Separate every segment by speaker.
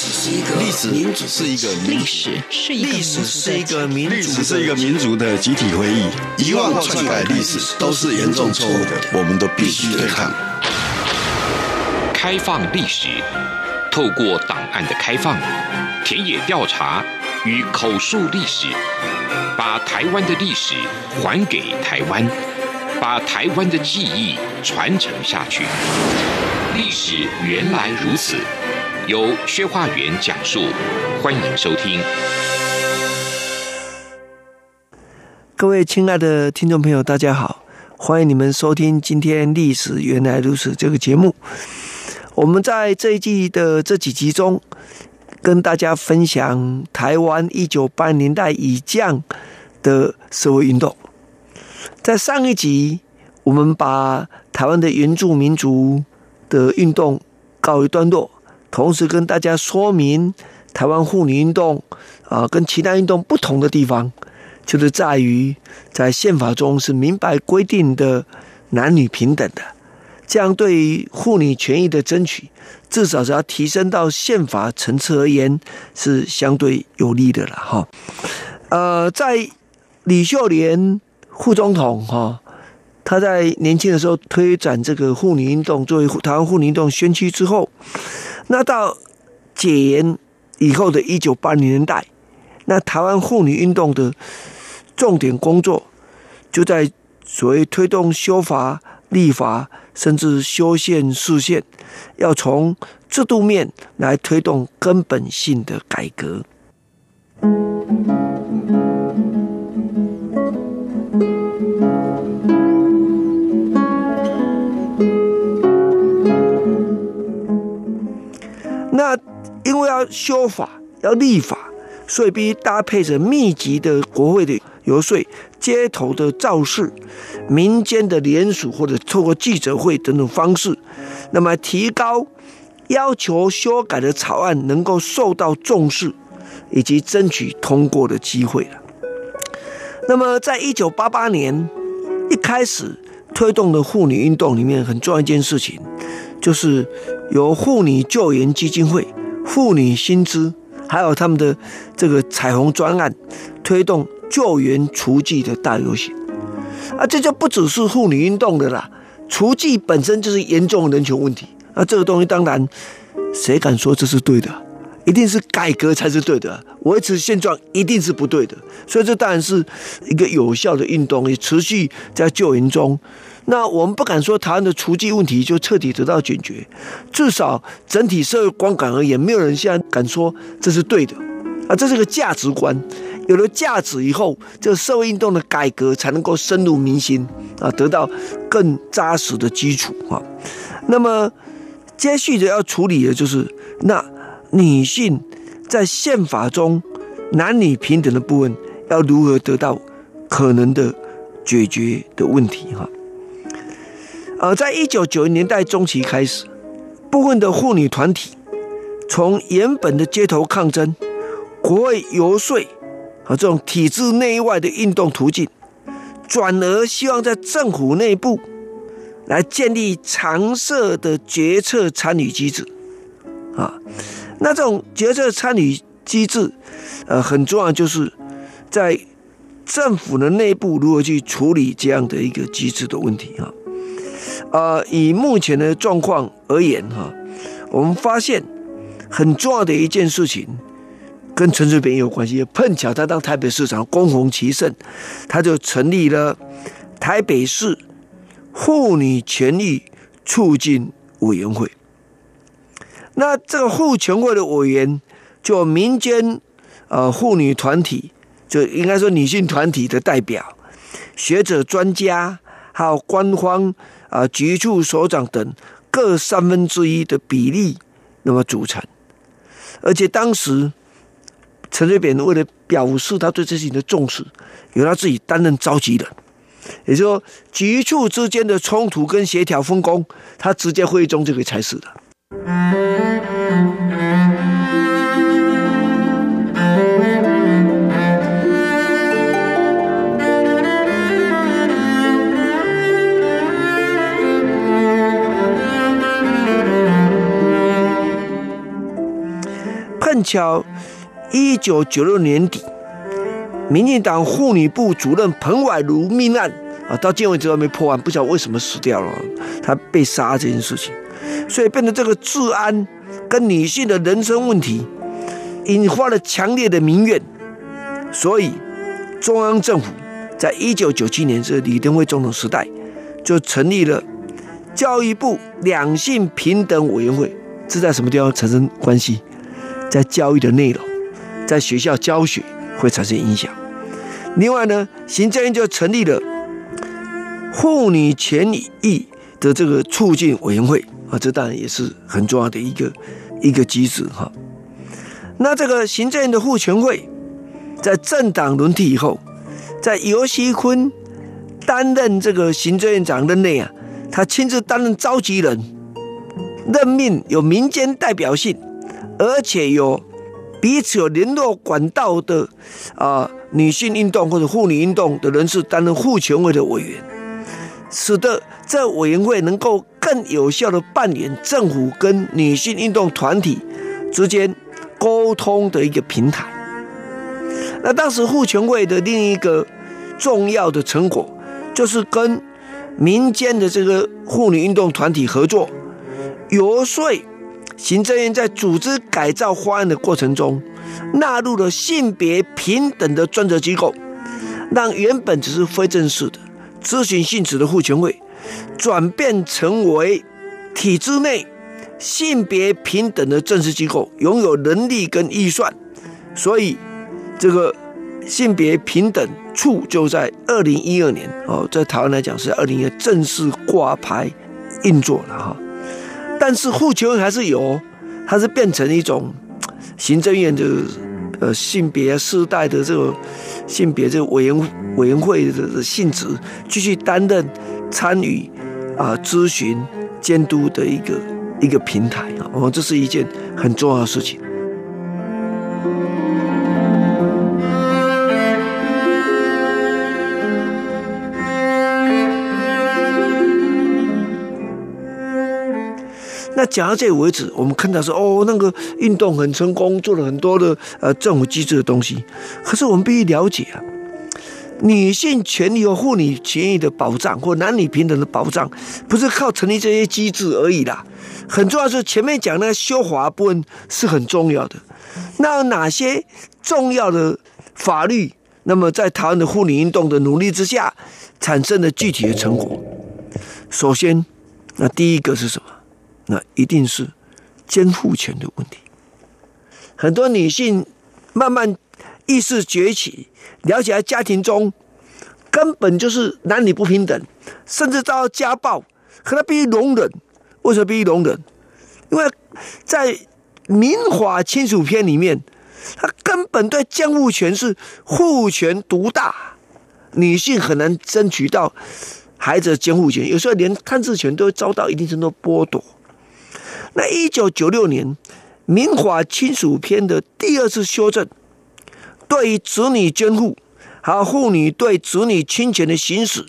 Speaker 1: 史是一个历史，民主是一个
Speaker 2: 历史是一个历史是一个民
Speaker 1: 历史是一个民族的集体回忆，遗忘或篡改历史都是严重错误的，我们都必须对抗。
Speaker 3: 开放历史，透过档案的开放、田野调查与口述历史，把台湾的历史还给台湾，把台湾的记忆传承下去。历史原来如此。由薛化元讲述，欢迎收听。
Speaker 4: 各位亲爱的听众朋友，大家好，欢迎你们收听今天《历史原来如此》这个节目。我们在这一季的这几集中，跟大家分享台湾一九八零年代以降的社会运动。在上一集，我们把台湾的原住民族的运动告一段落。同时跟大家说明，台湾妇女运动啊，跟其他运动不同的地方，就是在于在宪法中是明白规定的男女平等的，这样对于妇女权益的争取，至少是要提升到宪法层次而言，是相对有利的了哈。呃，在李秀莲副总统哈，他在年轻的时候推展这个妇女运动，作为台湾妇女运动先驱之后。那到解严以后的一九八零年代，那台湾妇女运动的重点工作就在所谓推动修法、立法，甚至修宪、释宪，要从制度面来推动根本性的改革。修法、要立法，所以必须搭配着密集的国会的游说、街头的造势、民间的联署或者透过记者会等等方式，那么提高要求修改的草案能够受到重视，以及争取通过的机会了。那么，在一九八八年一开始推动的妇女运动里面，很重要一件事情。就是由妇女救援基金会、妇女薪资，还有他们的这个彩虹专案，推动救援厨具的大游行。啊，这就不只是妇女运动的啦，厨具本身就是严重的人权问题。啊，这个东西当然，谁敢说这是对的？一定是改革才是对的，维持现状一定是不对的。所以这当然是一个有效的运动，也持续在救援中。那我们不敢说台湾的雏妓问题就彻底得到解决，至少整体社会观感而言，没有人现在敢说这是对的啊，这是个价值观。有了价值以后，这个社会运动的改革才能够深入民心啊，得到更扎实的基础啊。那么接续着要处理的就是那女性在宪法中男女平等的部分，要如何得到可能的解决的问题哈。而在一九九零年代中期开始，部分的妇女团体从原本的街头抗争、国会游说和这种体制内外的运动途径，转而希望在政府内部来建立常设的决策参与机制。啊，那这种决策参与机制，呃，很重要，就是在政府的内部如何去处理这样的一个机制的问题啊。呃，以目前的状况而言，哈，我们发现很重要的一件事情，跟陈水扁有关系。碰巧他当台北市长，恭逢其盛，他就成立了台北市妇女权益促进委员会。那这个妇权会的委员，就民间呃妇女团体，就应该说女性团体的代表、学者、专家，还有官方。啊，局处所长等各三分之一的比例，那么组成。而且当时陈水扁为了表示他对这事情的重视，由他自己担任召集人，也就是说，局处之间的冲突跟协调分工，他直接会议中就可以裁示的。巧一九九六年底，民进党妇女部主任彭婉如命案啊，到今为止还没破案，不晓得为什么死掉了，她被杀这件事情，所以变成这个治安跟女性的人身问题，引发了强烈的民怨，所以中央政府在一九九七年这李登辉总统时代，就成立了教育部两性平等委员会，这在什么地方产生关系？在教育的内容，在学校教学会产生影响。另外呢，行政院就成立了妇女权益的这个促进委员会啊，这当然也是很重要的一个一个机制哈。那这个行政院的妇权会在政党轮替以后，在尤锡坤担任这个行政院长任内啊，他亲自担任召集人，任命有民间代表性。而且有彼此有联络管道的啊、女性运动或者妇女运动的人士担任妇权会的委员，使得这委员会能够更有效地扮演政府跟女性运动团体之间沟通的一个平台。那当时妇权会的另一个重要的成果，就是跟民间的这个妇女运动团体合作，游说。行政院在组织改造方案的过程中，纳入了性别平等的专责机构，让原本只是非正式的咨询性质的妇权会，转变成为体制内性别平等的正式机构，拥有能力跟预算。所以，这个性别平等处就在二零一二年哦，在台湾来讲是二零一二正式挂牌运作了哈。但是妇权会还是有，它是变成一种行政院的呃性别世代的这个性别这个委员委员会的性质，继续担任参与啊咨询监督的一个一个平台啊，哦，这是一件很重要的事情。那讲到这里为止，我们看到说哦，那个运动很成功，做了很多的呃政府机制的东西。可是我们必须了解啊，女性权利和妇女权益的保障，或男女平等的保障，不是靠成立这些机制而已啦。很重要是前面讲那个修法部分是很重要的。那有哪些重要的法律？那么在台湾的妇女运动的努力之下，产生的具体的成果。首先，那第一个是什么？那一定是监护权的问题。很多女性慢慢意识崛起，了解家庭中根本就是男女不平等，甚至遭到家暴，可她必须容忍。为什么必须容忍？因为在民法亲属篇里面，他根本对监护权是父权独大，女性很难争取到孩子的监护权，有时候连探视权都会遭到一定程度剥夺。那一九九六年民法亲属篇的第二次修正，对于子女监护还有妇女对子女侵权的行使，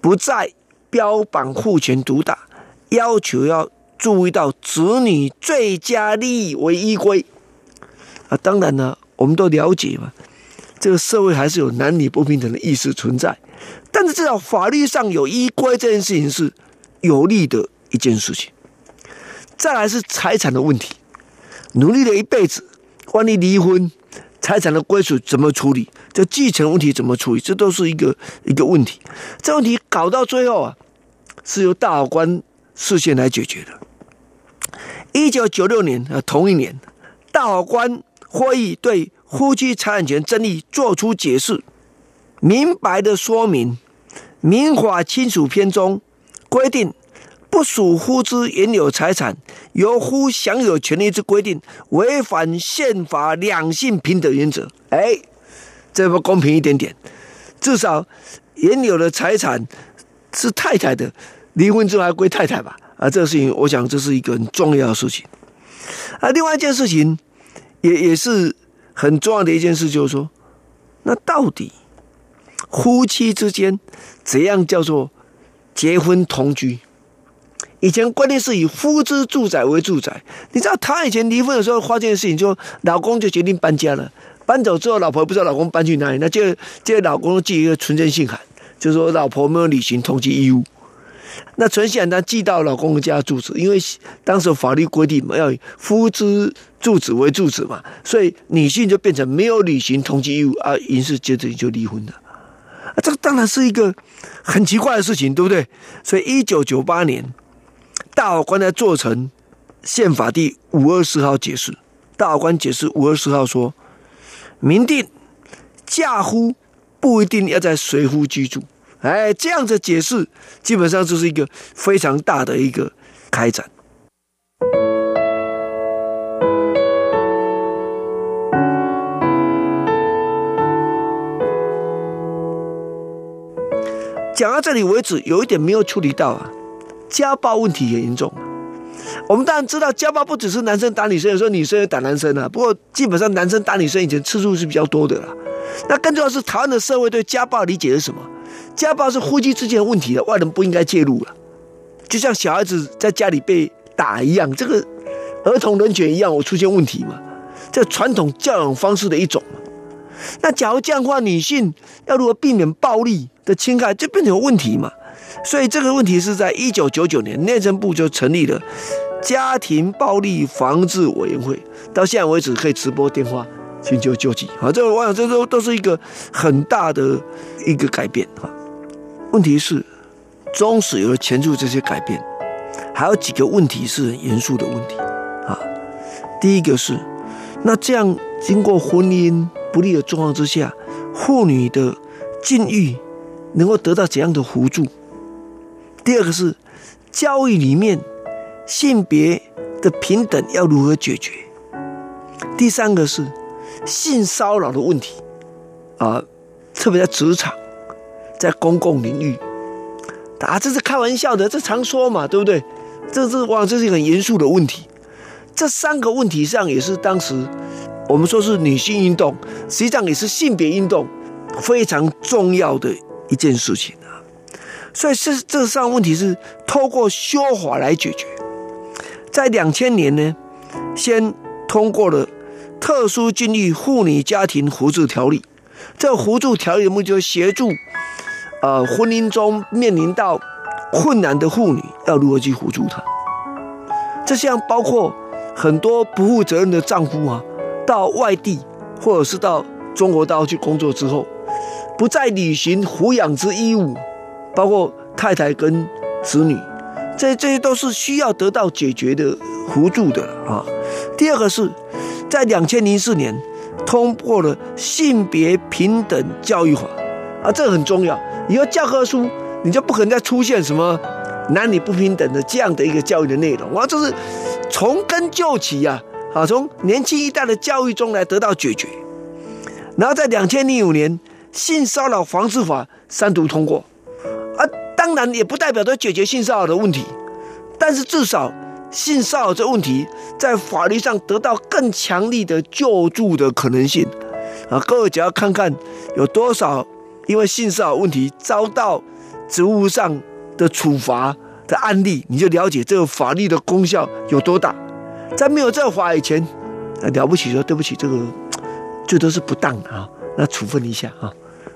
Speaker 4: 不再标榜父权独大，要求要注意到子女最佳利益为依归。啊，当然呢，我们都了解嘛，这个社会还是有男女不平等的意识存在，但是至少法律上有依归这件事情是有利的一件事情。再来是财产的问题，努力了一辈子，万一离婚，财产的归属怎么处理？这继承问题怎么处理？这都是一个一个问题。这问题搞到最后啊，是由大法官事先来解决的。一九九六年啊，同一年，大法官会议对夫妻财产权争议作出解释，明白的说明，民法亲属篇中规定。不属夫之原有财产，由夫享有权利之规定，违反宪法两性平等原则。哎，这不公平一点点？至少原有的财产是太太的，离婚之后还归太太吧？啊，这个事情，我想这是一个很重要的事情。啊，另外一件事情也也是很重要的一件事，就是说，那到底夫妻之间怎样叫做结婚同居？以前观念是以夫之住宅为住宅。你知道他以前离婚的时候发生的事情，就老公就决定搬家了，搬走之后，老婆不知道老公搬去哪里，那就就老公寄一个存证信函，就说老婆没有履行通缉义务。那存信函他寄到老公家住址，因为当时法律规定嘛，要以夫之住址为住址嘛，所以女性就变成没有履行通缉义务啊，于是接着就离婚了。啊，这个当然是一个很奇怪的事情，对不对？所以一九九八年，大法官在做成宪法第五二四号解释，大法官解释五二四号说，明定嫁夫不一定要在随夫居住。哎，这样子解释，基本上就是一个非常大的一个开展。讲到这里为止，有一点没有处理到啊，家暴问题也严重。我们当然知道，家暴不只是男生打女生，有时候女生也打男生啊。不过基本上男生打女生以前次数是比较多的啦。那更重要是台湾的社会对家暴理解是什么？家暴是夫妻之间的问题的，外人不应该介入了。就像小孩子在家里被打一样，这个儿童人权一样，我出现问题嘛？这传统教养方式的一种嘛。那假如这样的话，女性要如何避免暴力的侵害，就变成有问题嘛？所以这个问题是在一九九九年内政部就成立了家庭暴力防治委员会，到现在为止可以直播电话寻求救济。啊，这个我想这都都是一个很大的一个改变哈。问题是，纵使有了前述这些改变，还有几个问题是很严肃的问题啊。第一个是，那这样经过婚姻不利的状况之下，妇女的境遇能够得到怎样的扶助？第二个是，教育里面性别的平等要如何解决？第三个是性骚扰的问题啊，特别在职场。在公共领域，啊，这是开玩笑的，这常说嘛，对不对？这是哇，这是一个很严肃的问题。这三个问题上也是当时我们说是女性运动，实际上也是性别运动非常重要的一件事情。所以这这上问题是透过修法来解决。在两千年呢，先通过了《特殊境遇妇女家庭扶助条例》，这个扶助条例的目就协助。呃，婚姻中面临到困难的妇女要如何去扶助她？这项包括很多不负责任的丈夫啊，到外地或者是到中国大陆去工作之后，不再履行抚养之义务，包括太太跟子女，这这些都是需要得到解决的扶助的啊。第二个是在两千零四年通过了性别平等教育法啊，这个很重要。以后教科书你就不可能再出现什么男女不平等的这样的一个教育的内容，哇，这是从根究起呀，啊，从年轻一代的教育中来得到解决。然后在两千零五年性骚扰防治法三读通过，当然也不代表着解决性骚扰的问题，但是至少性骚扰这问题在法律上得到更强力的救助的可能性。啊，各位只要看看有多少。因为性骚扰问题遭到职务上的处罚的案例，你就了解这个法律的功效有多大。在没有这个法以前，啊了不起说对不起，这个 最多是不当啊，那处分一下啊，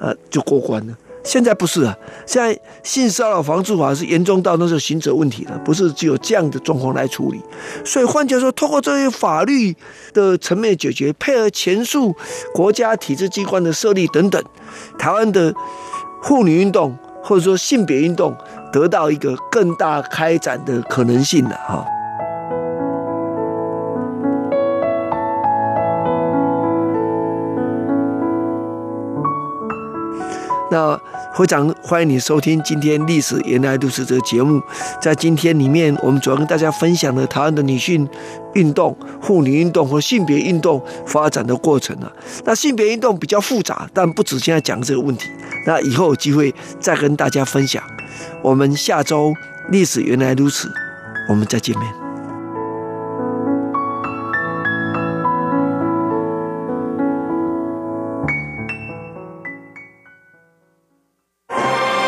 Speaker 4: 啊就过关了。现在不是啊，现在性骚扰防治法是严重到那是刑责问题了，不是只有这样的状况来处理。所以换句话说，通过这些法律的层面解决，配合前述国家体制机关的设立等等，台湾的妇女运动或者说性别运动得到一个更大开展的可能性了哈。那会长，欢迎你收听今天《历史原来如此》这个节目。在今天里面，我们主要跟大家分享了台湾的女性运动、妇女运动和性别运动发展的过程啊。那性别运动比较复杂，但不止现在讲这个问题。那以后有机会再跟大家分享。我们下周《历史原来如此》，我们再见面。